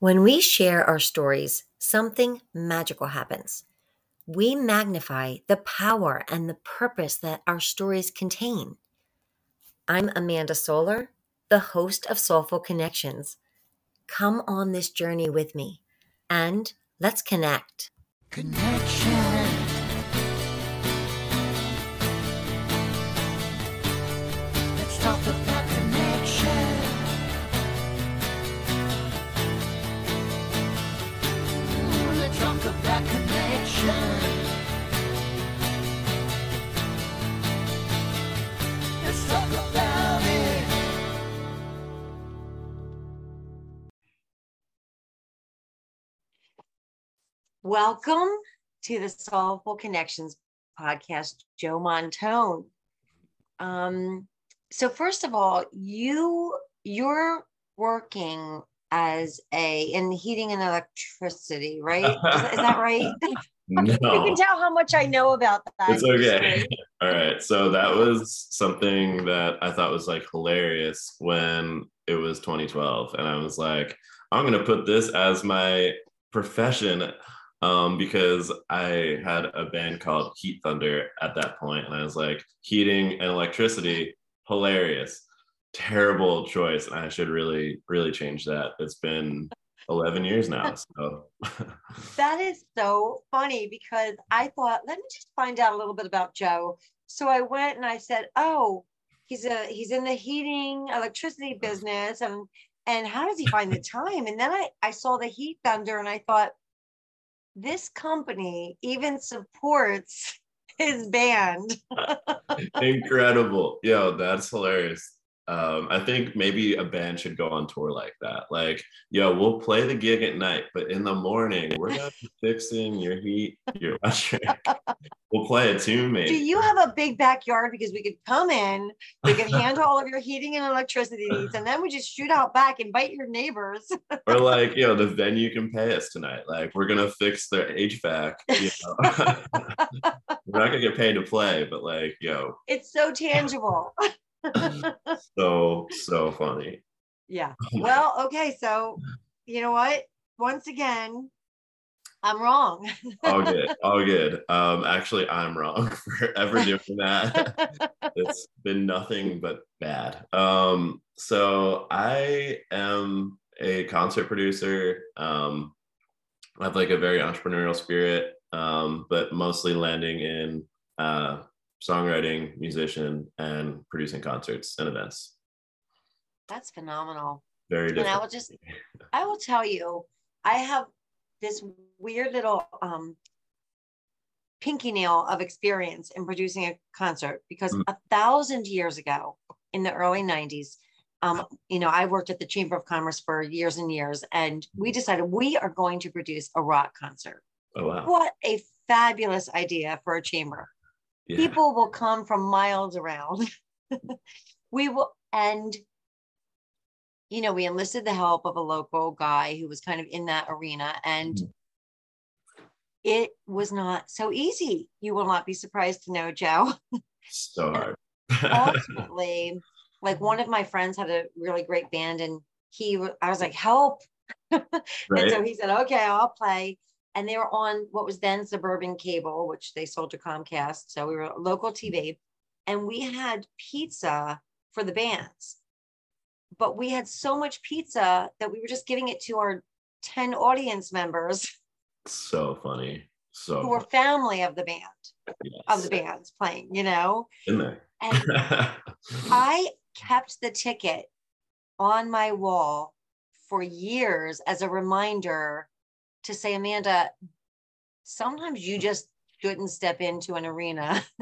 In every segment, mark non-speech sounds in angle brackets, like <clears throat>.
When we share our stories, something magical happens. We magnify the power and the purpose that our stories contain. I'm Amanda Solar, the host of Soulful Connections. Come on this journey with me and let's connect. Connection. Welcome to the Soulful Connections podcast, Joe Montone. Um, so first of all, you you're working as a in heating and electricity, right? Is, that- is that right? <laughs> <laughs> No, You can tell how much I know about that. it's okay. <laughs> All right. So that was something that I thought was like hilarious when it was 2012. And I was like, I'm going to put this as my profession um, because I had a band called Heat Thunder at that point, And I was like, heating and electricity, hilarious. Terrible choice. And I should really, really change that. It's been 11 years now. <laughs> So <laughs> That is so funny because I thought, let me just find out a little bit about Joe. So I went and I said, oh, he's a he's in the heating electricity business and and how does he find the time? And then I I saw the Heat Thunder and I thought this company even supports <laughs> his band. <laughs> incredible yo that's hilarious um i think maybe a band should go on tour like that like yo we'll play the gig at night but in the morning we're gonna be <laughs> fixing your heat your <laughs> electric we'll play a tune Do you have a big backyard? Because we could come in, we could handle all of your heating and electricity needs, and then we just shoot out back, invite your neighbors. <laughs> or like yo the venue can pay us tonight like we're gonna fix their hvac you know we're not gonna get paid to play but like yo It's so tangible. So so funny Yeah. <laughs> Well, okay. So, you know what? Once again, I'm wrong. <laughs> all good all good um actually i'm wrong <laughs> for ever doing that it's been nothing but bad um so i am a concert producer um i have like a very entrepreneurial spirit um but mostly landing in uh songwriting musician and producing concerts and events That's phenomenal. very And I will just, I will tell you, I have this weird little um, pinky nail of experience in producing a concert because Mm. a thousand years ago in the early 90s, um, you know, I worked at the Chamber of Commerce for years and years, and we decided we are going to produce a rock concert. oh wow What a fabulous idea for a chamber. Yeah. people will come from miles around. <laughs> we will, and you know, we enlisted the help of a local guy who was kind of in that arena, and Mhm. it was not so easy. You will not be surprised to know, Joe. so <laughs> hard Ultimately, <laughs> like one of my friends had a really great band, and he, I was like, help. And so he said, okay, I'll play. And they were on what was then suburban cable, which they sold to Comcast. So we were local TV mm-hmm. and we had pizza for the bands. But we had so much pizza that we were just giving it to our 10 audience members so funny so who were family of the band, yes. of the bands playing, you know? in there And <laughs> I kept the ticket on my wall for years as a reminder to say, Amanda, sometimes you just shouldn't step into an arena <laughs>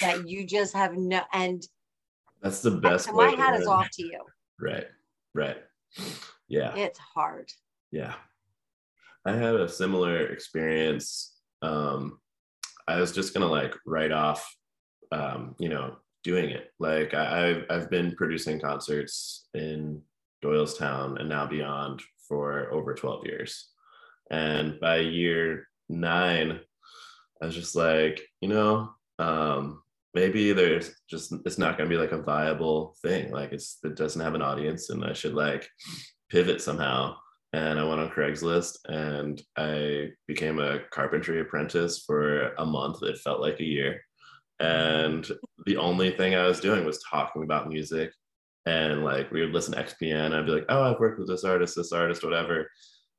that you just have no, and That's the best. so my hat is off to you. Right. Right. Yeah. It's hard. Yeah. I had a similar experience. Um, I was just gonna like write off, um, you know, doing it. Like I, I've I've been producing concerts in Doylestown and now beyond for over 12 years. And by year nine, I was just like, you know, um, maybe there's just it's not gonna be like a viable thing. Like it's it doesn't have an audience, and I should like pivot somehow. And I went on Craigslist and I became a carpentry apprentice for a month. It felt like a year. And the only thing I was doing was talking about music. And like we would listen to XPN. I'd be like, oh, I've worked with this artist, this artist, whatever.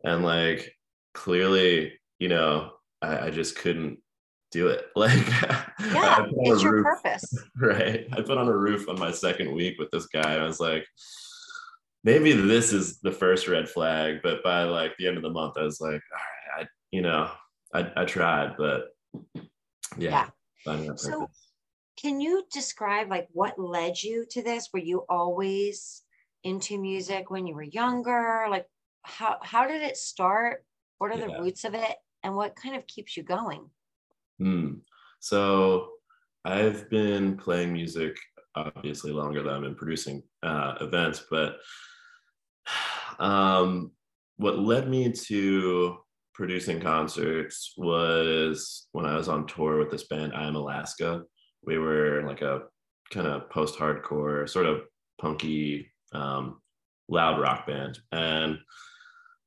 And like clearly, you know, I, I just couldn't do it. <laughs> Like, Yeah, I put on it's your roof- purpose. <laughs> right? I put on a roof on my second week with this guy. I was like, maybe this is the first red flag. But by like the end of the month, I was like, all right, I, you know, I, I tried, but yeah, Yeah. So-. Can you describe like what led you to this? Were you always into music when you were younger? Like how how did it start? What are Yeah. the roots of it? And what kind of keeps you going? Hmm. So I've been playing music obviously longer than I've been producing uh, events, but <sighs> um, what led me to producing concerts was when I was on tour with this band, I Am Alaska. We were like a kind of post-hardcore, sort of punky, um, loud rock band, and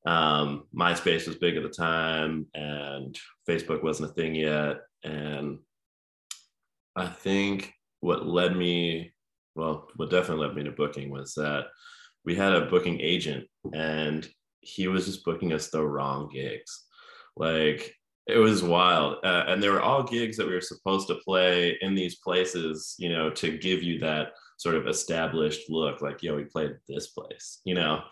um, MySpace was big at the time, and Facebook wasn't a thing yet. And I think what led me, well, what definitely led me to booking was that we had a booking agent and he was just booking us the wrong gigs. Like it was wild. Uh, and they were all gigs that we were supposed to play in these places, you know, to give you that sort of established look like, yo, we played this place, you know,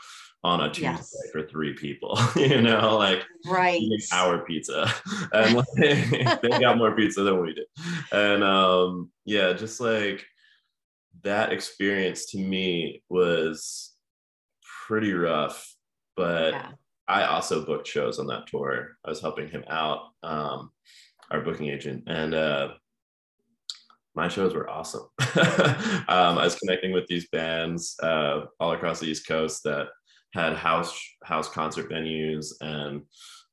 on a Tuesday Yes. for three people, <laughs> you know, like Right. our pizza <laughs> and like, they got more pizza than we did and um yeah just like that experience to me was pretty rough but Yeah. I also booked shows on that tour. I was helping him out um our booking agent and uh my shows were awesome. <laughs> Um, i was connecting with these bands uh, all across the east coast that had house house concert venues and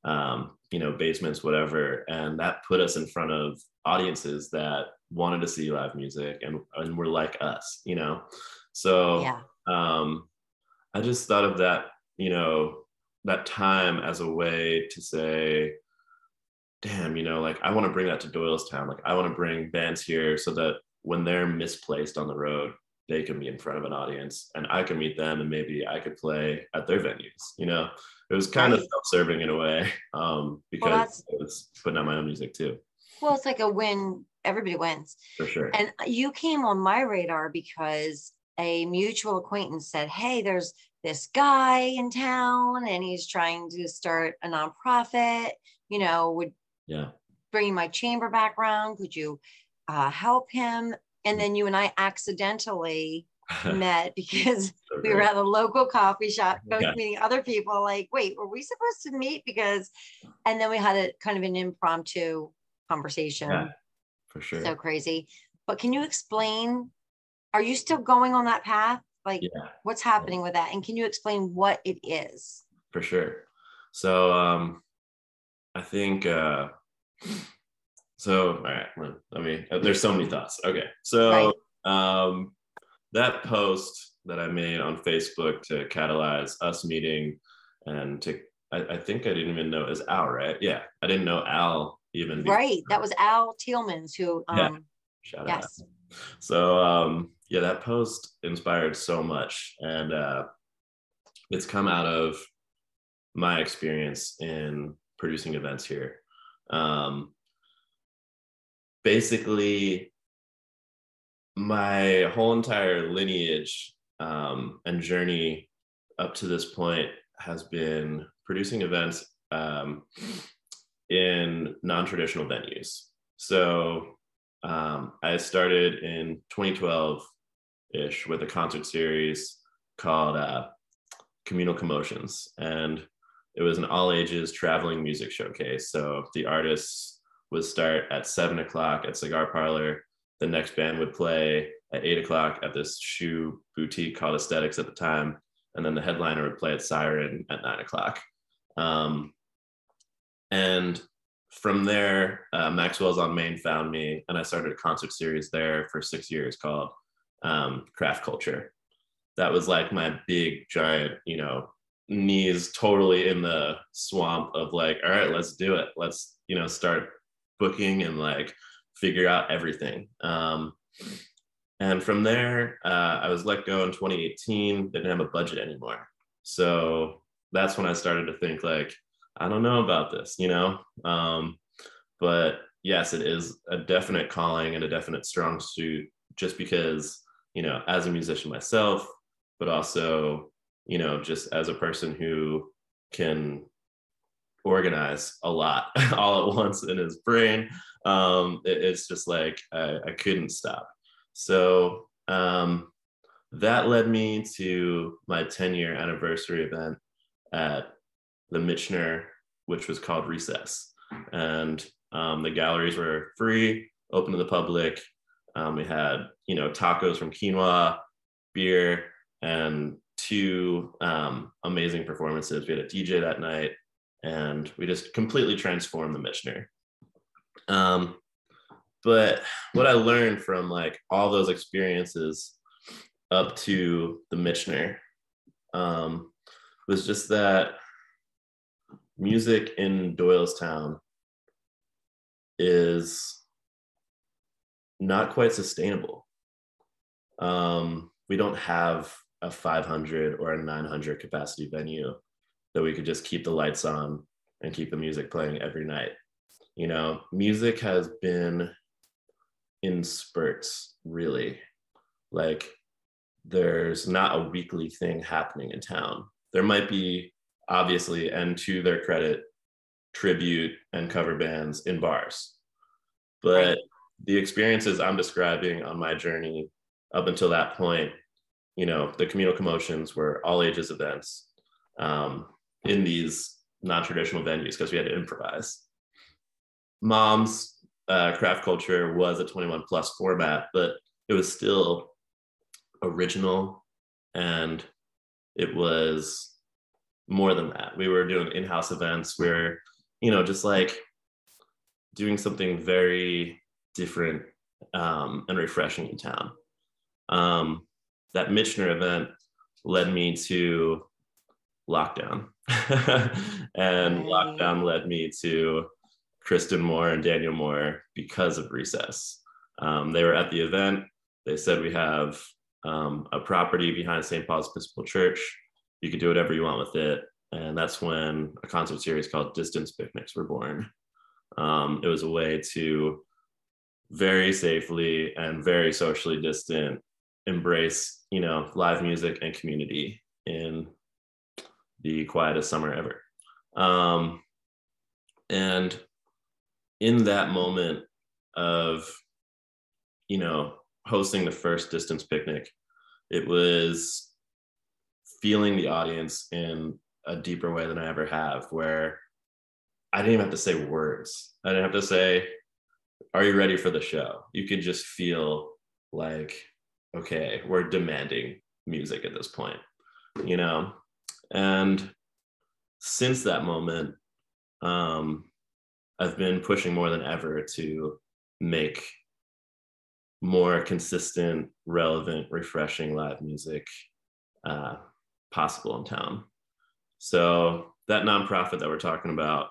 um, you know basements whatever and that put us in front of audiences that wanted to see live music and and were like us you know? So Yeah. um, I just thought of that, you know, that time as a way to say, damn, you know, like I want to bring that to Doylestown. Like I want to bring bands here so that when they're misplaced on the road, they can be in front of an audience and I can meet them and maybe I could play at their venues. You know, it was kind of self-serving in a way <laughs> um, because that's- I was putting out my own music too, Well, it's like a win. Everybody wins. for sure. And you came on my radar because a mutual acquaintance said, Hey, there's this guy in town and he's trying to start a nonprofit, you know, would yeah. bring my chamber background. Could you uh, help him? And then you and I accidentally <laughs> met because <laughs> we were at a local coffee shop, both Yeah. meeting other people. Like, wait, were we supposed to meet? Because, and then we had a kind of an impromptu conversation. Yeah, for sure. So crazy. But can you explain? Are you still going on that path? Like, yeah. what's happening with that? And can you explain what it is? for sure so um i think uh so all right let- let me uh, there's so many thoughts okay so um that post that i made on facebook to catalyze us meeting and to i, I think i didn't even know it was al right yeah i didn't know al even before. Right. That was Al Tealmans who, Yeah. um, Shout out. yes. So um, yeah, that post inspired so much, and uh, it's come out of my experience in producing events here. Um, basically, my whole entire lineage um, and journey up to this point has been producing events um, in non-traditional venues. So um, I started in 2012 ish with a concert series called uh, Communal Commotions. And it was an all ages traveling music showcase. So the artists would start at seven o'clock at Cigar Parlor. The next band would play at eight o'clock at this shoe boutique called Aesthetics at the time. And then the headliner would play at Siren at nine o'clock. Um, and from there, uh, Maxwell's on Main found me, and I started a concert series there for six years called um, Craft Culture. That was like my big, giant, you know, knees totally in the swamp of like, all right, let's do it. Let's, you know, start booking and like figure out everything. Um, and from there, uh, I was let go in 2018, didn't have a budget anymore. So that's when I started to think like, I don't know about this, you know? Um, but yes, it is a definite calling and a definite strong suit just because, you know, as a musician myself, but also, you know, just as a person who can organize a lot <laughs> all at once in his brain. Um, it, it's just like I, I couldn't stop. So um, that led me to my 10 year anniversary event at the Michener, which was called Recess. And um, the galleries were free, open to the public. Um, we had, you know, tacos from quinoa, beer, and two um, amazing performances. We had a DJ that night, and we just completely transformed the Michener. Um, but what I learned from like all those experiences up to the Michener um, was just that music in Doylestown is not quite sustainable. Um, we don't have a 500 or a 900 capacity venue that we could just keep the lights on and keep the music playing every night. You know, music has been in spurts, really. Like, there's not a weekly thing happening in town. There might be, obviously, and to their credit, tribute and cover bands in bars. But the experiences I'm describing on my journey up until that point, you know, the communal commotions were all ages events um, in these non-traditional venues because we had to improvise. Mom's uh, craft culture was a 21 plus format, but it was still original and it was more than that. We were doing in-house events where, you know, just like doing something very different um, and refreshing in town. Um, that Michener event led me to lockdown. <laughs> and lockdown led me to Kristen Moore and Daniel Moore because of recess. Um, they were at the event. They said, We have um, a property behind St. Paul's Episcopal Church. You can do whatever you want with it. And that's when a concert series called Distance Picnics were born. Um, it was a way to very safely and very socially distant embrace, you know, live music and community in the quietest summer ever. Um, and in that moment of, you know, hosting the first distance picnic, it was feeling the audience in a deeper way than I ever have, where I didn't even have to say words. I didn't have to say, Are you ready for the show? You could just feel like, okay, we're demanding music at this point, you know? And since that moment, um, I've been pushing more than ever to make more consistent, relevant, refreshing live music uh, possible in town. So that nonprofit that we're talking about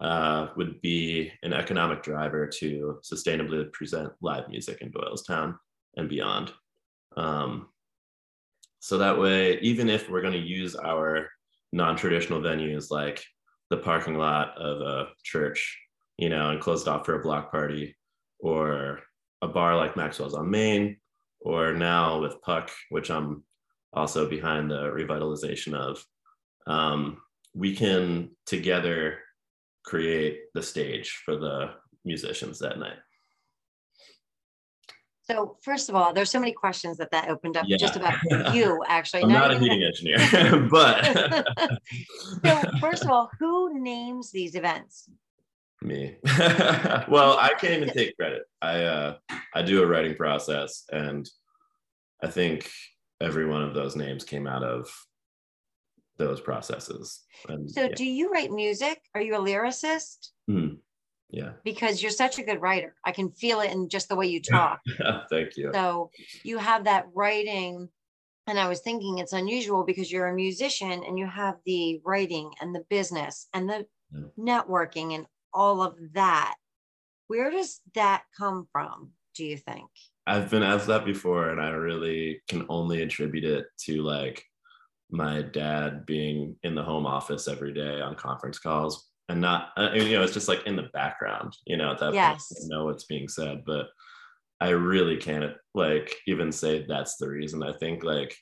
uh, would be an economic driver to sustainably present live music in Doylestown and beyond. Um, so that way, even if we're going to use our non-traditional venues like the parking lot of a church, you know, and closed off for a block party, or a bar like Maxwell's on Main, or now with Puck, which I'm also behind the revitalization of, um, we can together create the stage for the musicians that night. So first of all, there's so many questions that that opened up Yeah. just about <laughs> you, actually. I'm not a even- heating engineer, <laughs> but <laughs> so first of all, who names these events? me. well, I can't even take credit. I uh, I do a writing process, and I think every one of those names came out of those processes. And So yeah. do you write music? Are you a lyricist? Mhm. yeah. Because you're such a good writer. I can feel it in just the way you <laughs> talk. Thank you. So you have that writing and I was thinking it's unusual because you're a musician and you have the writing and the business and the Yeah. networking and all of that. Where does that come from, do you think? I've been asked that before, and I really can only attribute it to like my dad being in the home office every day on conference calls and not, uh, you know, it's just like in the background, you know, at that Yes. point, I know what's being said, but I really can't like even say that's the reason. I think like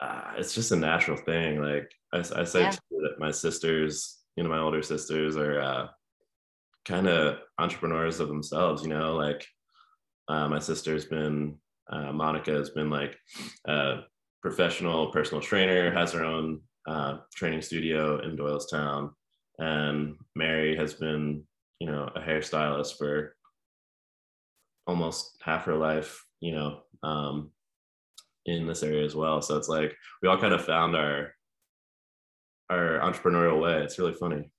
uh, it's just a natural thing. Like I, I say Yeah. that my sisters, you know, my older sisters are uh, kind of entrepreneurs of themselves, you know, like uh, my sister's been, uh, Monica has been like a professional personal trainer, has her own uh, training studio in Doylestown. And Mary has been, you know, a hairstylist for almost half her life, you know, um, in this area as well. So it's like we all kind of found our our entrepreneurial way. It's really funny.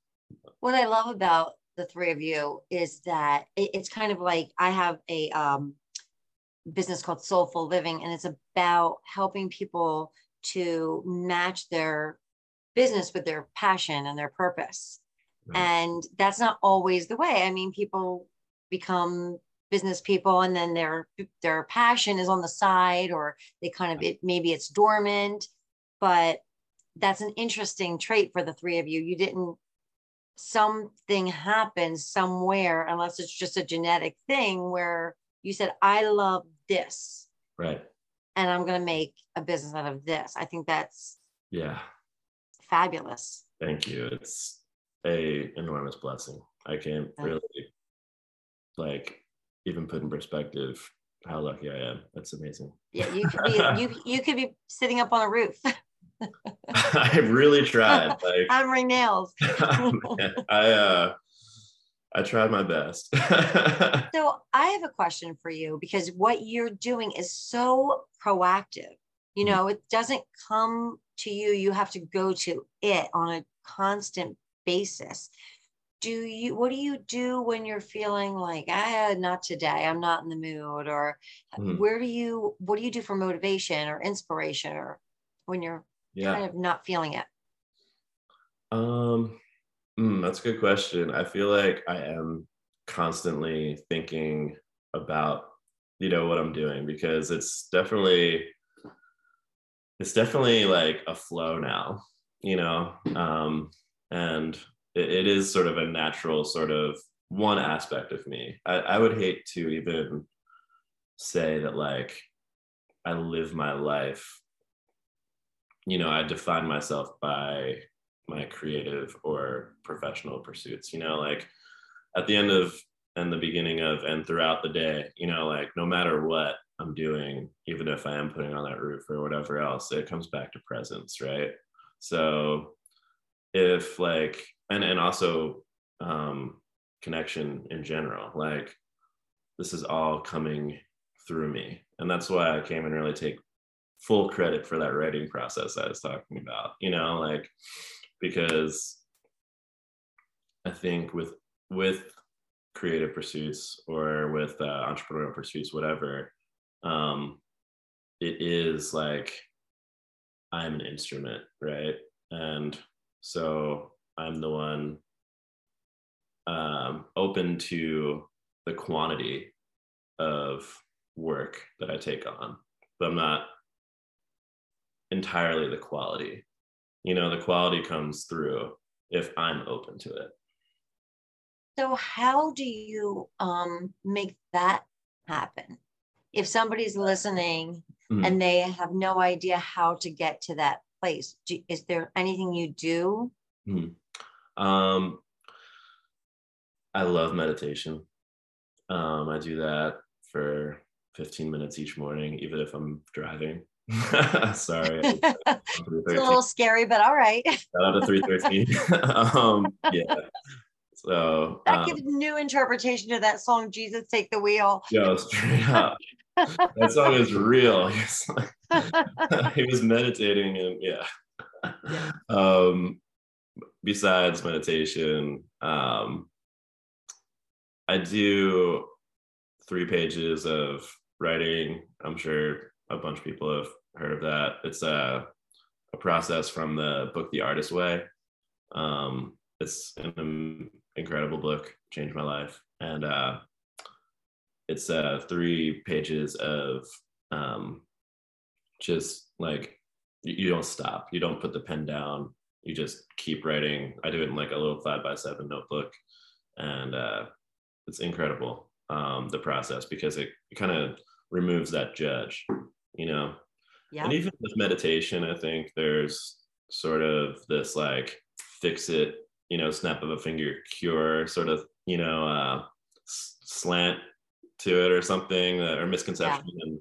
What I love about the three of you is that it- it's kind of like I have a um, business called Soulful Living, and it's about helping people to match their business with their passion and their purpose. Right. And that's not always the way. I mean, people become business people and then their their passion is on the side or they kind of it maybe it's dormant but that's an interesting trait for the three of you you didn't something happens somewhere unless it's just a genetic thing where you said i love this Right. and i'm going to make a business out of this i think that's Yeah. fabulous Thank you. It's a enormous blessing. I can't really like even put in perspective how lucky I am. That's amazing. yeah you could be you <laughs> you could be sitting up on a roof <laughs> I really tried. <laughs> Like hammering nails man, I uh I tried my best. <laughs> So I have a question for you because what you're doing is so proactive. You Mhm. know, it doesn't come to you, you have to go to it on a constant basis. Do you, what do you do when you're feeling like, I ah, not today, I'm not in the mood? Or Mhm. where do you, what do you do for motivation or inspiration or when you're yeah. kind of not feeling it? Um, mm, that's a good question. I feel like I am constantly thinking about, you know, what I'm doing because it's definitely, it's definitely like a flow now, you know, um, and it, it is sort of a natural sort of one aspect of me. I, I would hate to even say that like I live my life, you know, I define myself by my creative or professional pursuits you know like at the end of and the beginning of and throughout the day you know like no matter what i'm doing even if i am putting on that roof or whatever else it comes back to presence right? So if like and and also um connection in general like this is all coming through me. And that's why i came and really take full credit for that writing process i was talking about you know like because I think with with creative pursuits or with uh, entrepreneurial pursuits, whatever, um, it is like I'm an instrument, right? And so I'm the one um, open to the quantity of work that I take on, but I'm not entirely the quality you know the quality comes through if i'm open to it So how do you um, make that happen? If somebody's listening Mhm. and they have no idea how to get to that place, do, is there anything you do? um i love meditation um i do that for 15 minutes each morning even if i'm driving <laughs> sorry <laughs> it's a little scary, but all right. <laughs> shout out to 313 um yeah so That um, gives new interpretation to that song, Jesus Take the Wheel. yo straight up that song is real he was meditating and yeah. Yeah. Um, besides meditation, um, I do three pages of writing. I'm sure a bunch of people have heard of that. It's a, a process from the book The Artist Way. Um, it's an incredible book, changed my life. And uh, it's uh, three pages of um, just like you, don't stop, you don't put the pen down, you just keep writing. I do it in like a little five by seven notebook, and uh, it's incredible um, the process because it, it kind of removes that judge, you know. Yeah. And even with meditation, I think there's sort of this like fix it, you know, snap of a finger cure sort of, you know, uh, slant to it or something uh, or misconception. And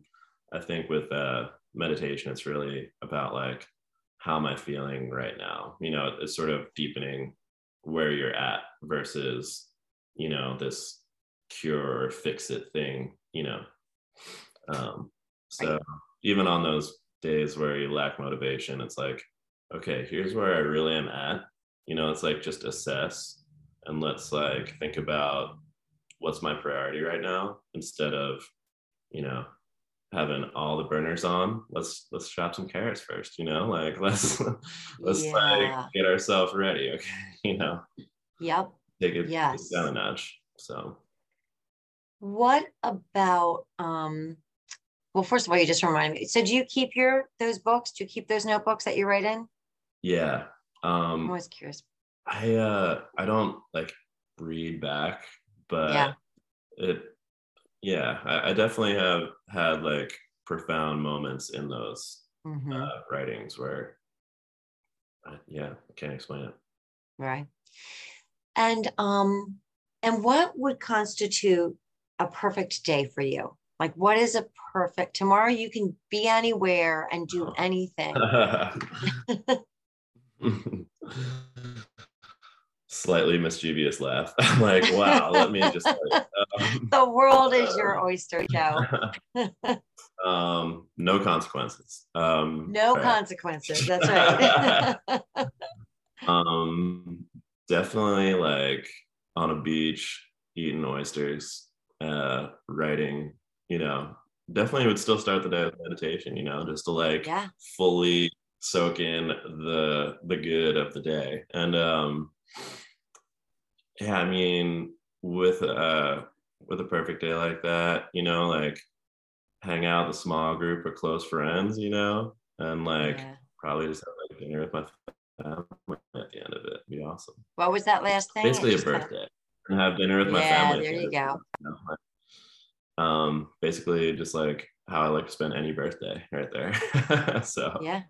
I think with uh, meditation, it's really about like, how am I feeling right now? You know, it's sort of deepening where you're at versus, you know, this cure or fix it thing, you know. Um, so even on those days where you lack motivation, it's like, okay, here's where I really am at. You know, it's like just assess and let's like think about what's my priority right now instead of, you know, having all the burners on. Let's let's chop some carrots first, you know, like <laughs> let's let's Yeah. like get ourselves ready, okay, <laughs> you know, Yep. take it, Yes. down a notch. So What about um well first of all you just reminded me. So do you keep your those books? Do you keep those notebooks that you write in? yeah. Um, I'm always curious. I uh I don't like read back, but Yeah. it yeah, I, I definitely have had like profound moments in those Mhm. uh, writings where uh, yeah, I can't explain it. Right. And um and what would constitute a perfect day for you? Like what is a perfect tomorrow you can be anywhere and do Oh. anything. <laughs> Slightly mischievous laugh. <laughs> I'm like, wow, let me just <laughs> like, um, the world is your oyster, Joe. um, no consequences. Um, No right. consequences. That's right. um definitely like on a beach eating oysters uh writing you know definitely would still start the day with meditation you know just to like yeah. fully soak in the the good of the day and um yeah i mean with uh with a perfect day like that you know like hang out with a small group of close friends you know and like yeah. probably just have like dinner with my family at the end of it. It'd be awesome. What was that last thing? Basically a birthday. And have dinner with my Yeah, family. there you go. you know, Um, basically just like how I like to spend any birthday right there. <laughs> so Yeah.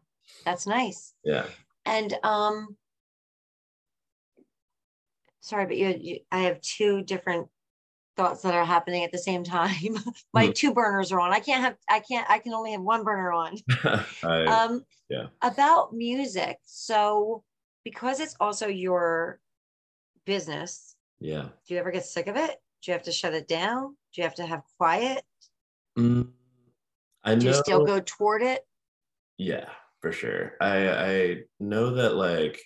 That's nice. yeah. And um sorry, but you, you I have two different thoughts that are happening at the same time. <laughs> My Mhm. two burners are on. I can't have I can't I can only have one burner on. <laughs> I, Um yeah. about music. So because it's also your business, yeah. do you ever get sick of it? Do you have to shut it down? Do you have to have quiet? Mm, I Do know you still go toward it? Yeah, for sure. I I know that like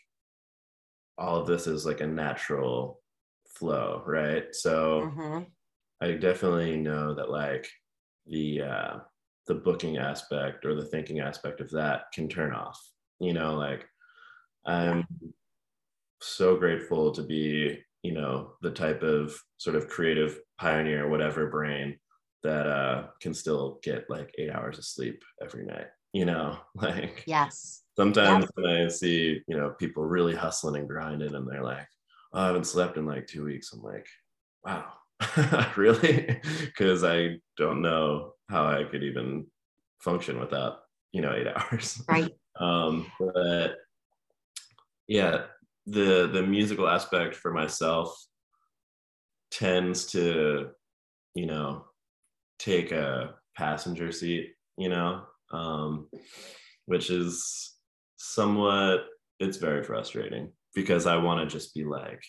all of this is like a natural flow, right? So Mhm. I definitely know that like the uh the booking aspect or the thinking aspect of that can turn off. You know, like I'm so grateful to be, you know, the type of sort of creative pioneer, whatever brain that uh can still get like eight hours of sleep every night. You know, <laughs> like Yes. sometimes when I see, you know, people really hustling and grinding and they're like, oh, I haven't slept in like two weeks. I'm like, wow, <laughs> really? <laughs> Because I don't know how I could even function without, you know, eight hours. Right. um, but yeah, the the musical aspect for myself tends to, you know, take a passenger seat, you know, um, which is somewhat it's very frustrating because I want to just be like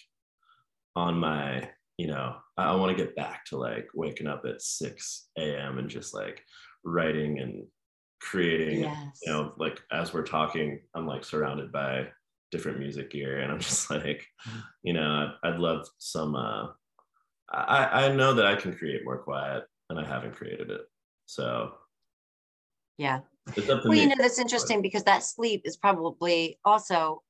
on my, you know, I, I want to get back to like waking up at 6 a.m. and just like writing and creating Yes. you know like as we're talking i'm like surrounded by different music gear and i'm just <laughs> like you know i'd, I'd love some uh i i know that i can create more quiet and i haven't created it so Yeah. it's up to Well, you know, that's interesting because that sleep is probably also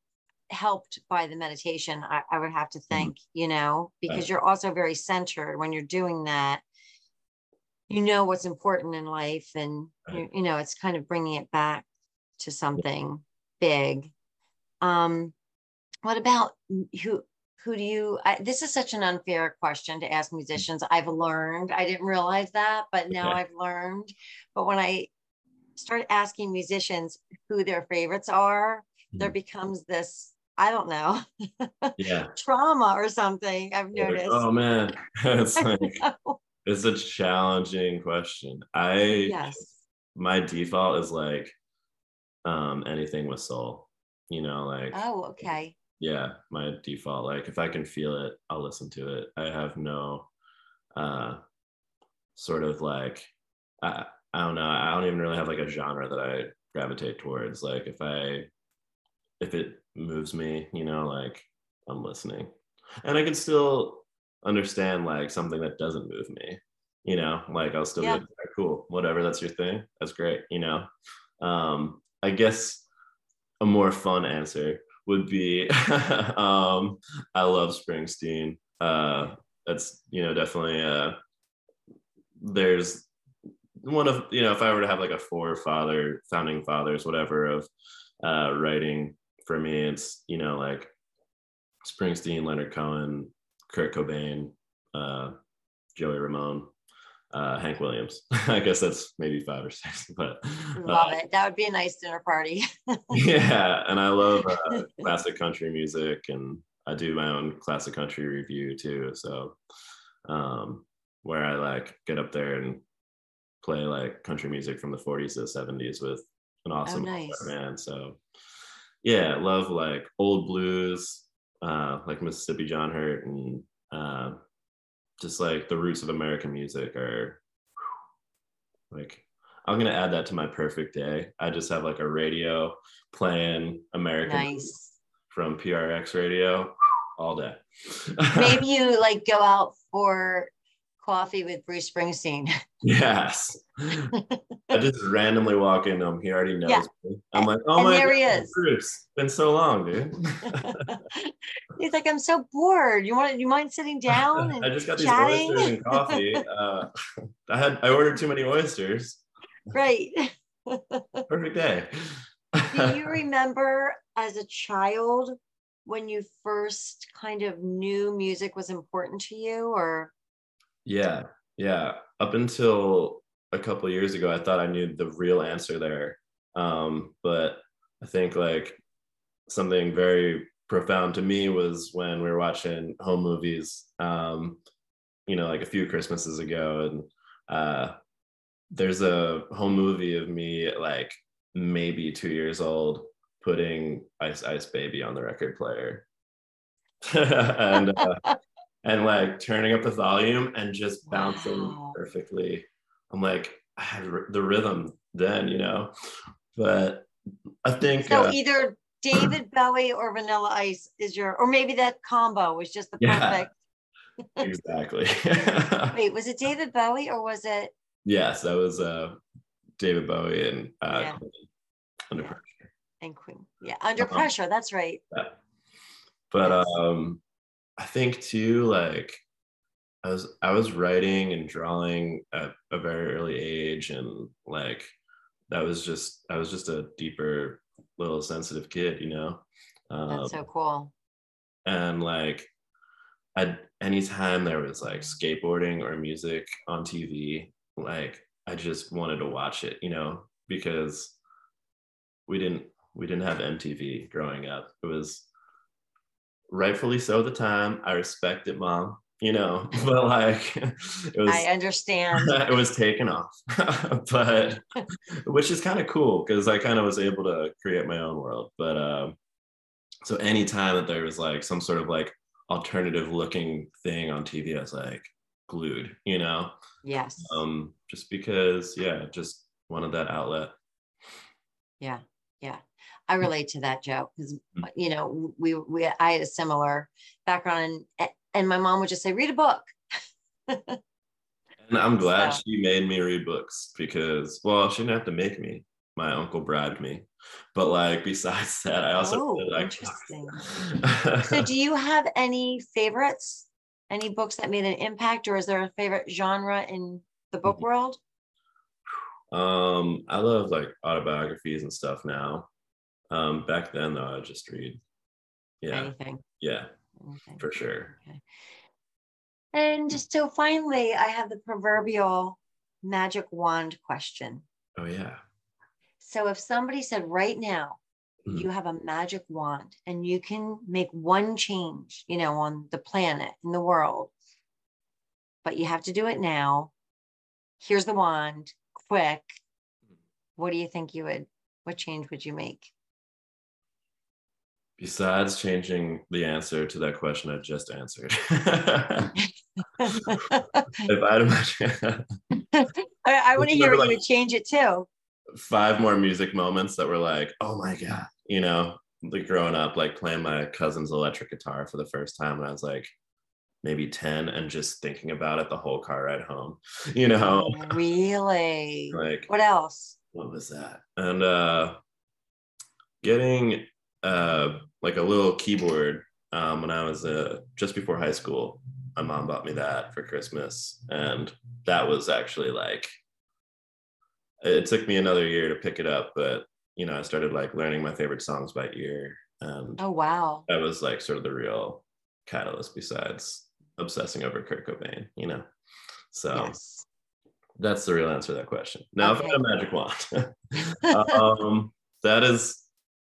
helped by the meditation. I, I would have to think, you know, because Right. you're also very centered when you're doing that. You know what's important in life, and you, Right. you know it's kind of bringing it back to something big. Um, what about who? Who do you? I, this is such an unfair question to ask musicians. I've learned. I didn't realize that, but now Okay. I've learned. But when I start asking musicians who their favorites are, there Mhm. becomes this, I don't know, yeah <laughs> trauma or something. I've noticed. oh man <laughs> it's <laughs> like it's a challenging question i yes. my default is like um anything with soul you know like Oh, okay. Yeah my default like if i can feel it i'll listen to it. I have no uh sort of like i i don't know i don't even really have like a genre that i gravitate towards. Like if i if it moves me you know like i'm listening. And i can still understand like something that doesn't move me you know? Like i'll still Yeah. be like cool whatever that's your thing that's great you know? Um i guess a more fun answer would be <laughs> um i love springsteen. Uh that's you know definitely uh there's one of you know if i were to have like a forefather founding fathers whatever of uh writing for me it's you know like springsteen leonard cohen kurt cobain uh joey ramone uh hank williams <laughs> i guess that's maybe five or six <laughs> but uh, Love it. That would be a nice dinner party. <laughs> yeah and i love uh, classic country music and i do my own classic country revue too so um where i like get up there and play like country music from the 40s to the 70s with an awesome nice. man so yeah love like old blues uh like mississippi john hurt and uh just like the roots of american music are like i'm gonna add that to my perfect day i just have like a radio playing american nice. from prx radio all day <laughs> Maybe you like go out for coffee with Bruce Springsteen. yes <laughs> i just randomly walk in him he already knows Yeah. me i'm like oh And my there he God, is. bruce been so long dude <laughs> He's like, I'm so bored. You want you mind sitting <laughs> down and i just got these oysters and coffee uh i had i ordered too many oysters right. perfect day Do you remember as a child when you first kind of knew music was important to you or Yeah, yeah. Up until a couple years ago, I thought I knew the real answer there. Um, but I think like something very profound to me was when we were watching home movies, um, you know, like a few Christmases ago, and uh, there's a home movie of me like maybe two years old putting Ice Ice Baby on the record player. <laughs> and uh, <laughs> and like turning up the volume and just bouncing Wow. perfectly. I'm like, I had the rhythm then, you know. But I think so uh, either David <clears throat> Bowie or Vanilla Ice is your or maybe that combo was just the Yeah. perfect <laughs> exactly. <laughs> wait, was it David Bowie or was it yes, that was uh, David Bowie and uh, Yeah. Under. Pressure. and Queen? Yeah, under Uh-huh. pressure, that's right. Yeah. But Yes. um, I think too, like I was I was writing and drawing at a very early age, and like that was just I was just a deeper, little sensitive kid, you know. Um, That's so cool. and like I anytime there was like skateboarding or music on TV, like I just wanted to watch it, you know, because we didn't we didn't have MTV growing up. It was rightfully so at the time. I respect it, mom, you know, <laughs> but like it was I understand. <laughs> it was taken off <laughs> but which is kind of cool because i kind of was able to create my own world but um so anytime that there was like some sort of like alternative looking thing on tv i was like glued you know yes. um just because yeah just wanted that outlet Yeah, yeah. I relate to that, Joe, because Mm. you know we we I had a similar background, and, and my mom would just say, "Read a book." <laughs> and i'm glad So- she made me read books because well she didn't have to make me my uncle bribed me. But like besides <laughs> that, I also Oh, really like interesting. <laughs> So, do you have any favorites? Any books that made an impact, or is there a favorite genre in the book Mhm. world? um I love like autobiographies and stuff now. Um back then though I just read. Yeah, Anything. yeah, anything. for sure. And just so finally, I have the proverbial magic wand question. Oh yeah. So, if somebody said right now, Mhm. you have a magic wand and you can make one change, you know, on the planet, in the world, but you have to do it now. Here's the wand, quick. What do you think you would, what change would you make? Besides changing the answer to that question I just answered. <laughs> if I'd imagine I, I want to hear what you would change it to. five more music moments that were like, oh my God, you know, like growing up, like playing my cousin's electric guitar for the first time when I was like maybe 10 and just thinking about it the whole car ride home, <laughs> you know, really? like What else? what was that? And uh getting uh like a little keyboard um when I was uh just before high school. My mom bought me that for Christmas and that was actually like it took me another year to pick it up, but you know, I started like learning my favorite songs by ear and Oh, wow. that was like sort of the real catalyst besides obsessing over Kurt Cobain, you know. So Yes. that's the real answer to that question. Now, if I had a magic wand, <laughs> um, that is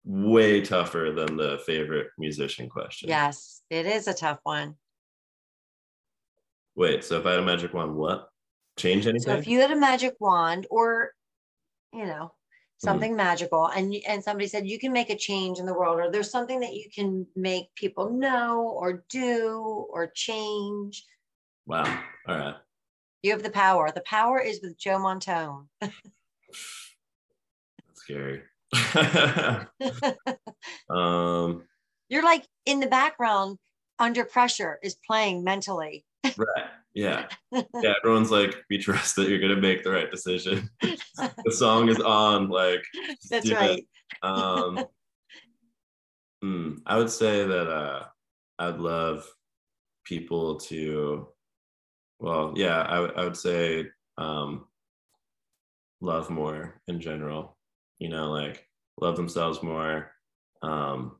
way tougher than the favorite musician question. yes, it is a tough one. Wait, so if I had a magic wand, what? Change anything? So if you had a magic wand or, you know, Mm-hmm. something magical and and somebody said you can make a change in the world or there's something that you can make people know or do or change, wow. All right. you have the power. The power is with Joe Montone. <laughs> That's scary. <laughs> um, You're like in the background under pressure is playing mentally. right. Yeah. <laughs> Yeah. Everyone's like, be trust that you're gonna make the right decision. <laughs> the song is on, like That's it. right. um hmm, i would say that uh i'd love people to well yeah I would- I would say um love more in general you know like love themselves more. Um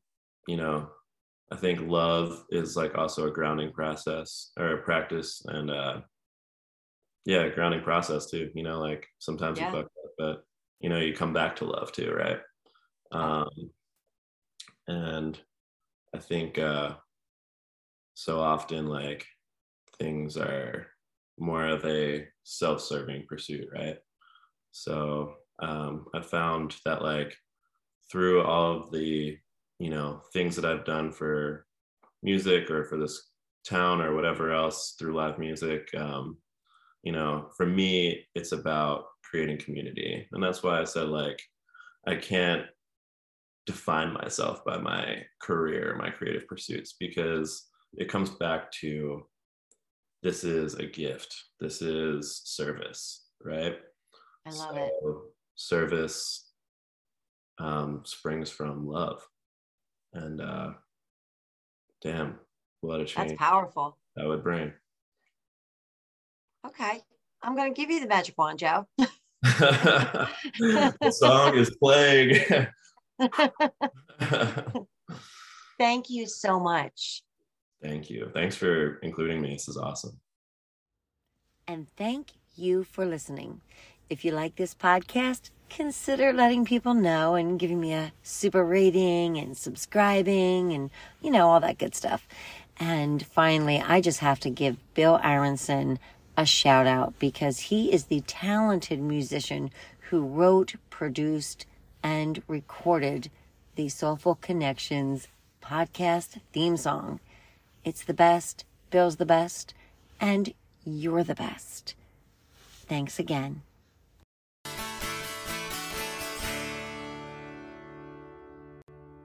you know i think love is like also a grounding process or a practice and uh yeah a grounding process too you know like sometimes Yeah. you fuck up but you know you come back to love too right? Um and i think uh so often like things are more of a self-serving pursuit right? So um i found that like through all of the you know things that i've done for music or for this town or whatever else through live music um you know for me it's about creating community. And that's why i said like i can't define myself by my career my creative pursuits because it comes back to this is a gift. This is service right? I love it. Service um, springs from love and uh damn what a change. That's powerful. that would bring Okay. I'm going to give you the magic wand, Joe. <laughs> <laughs> the song is playing <laughs> Thank you so much. thank you thanks for including me this is awesome And thank you for listening. If you like this podcast, consider letting people know and giving me a super rating and subscribing and, you know, all that good stuff. And finally, I just have to give Bill Aronson a shout out because he is the talented musician who wrote, produced, and recorded the Soulful Connections podcast theme song. It's the best, Bill's the best, and you're the best. Thanks again.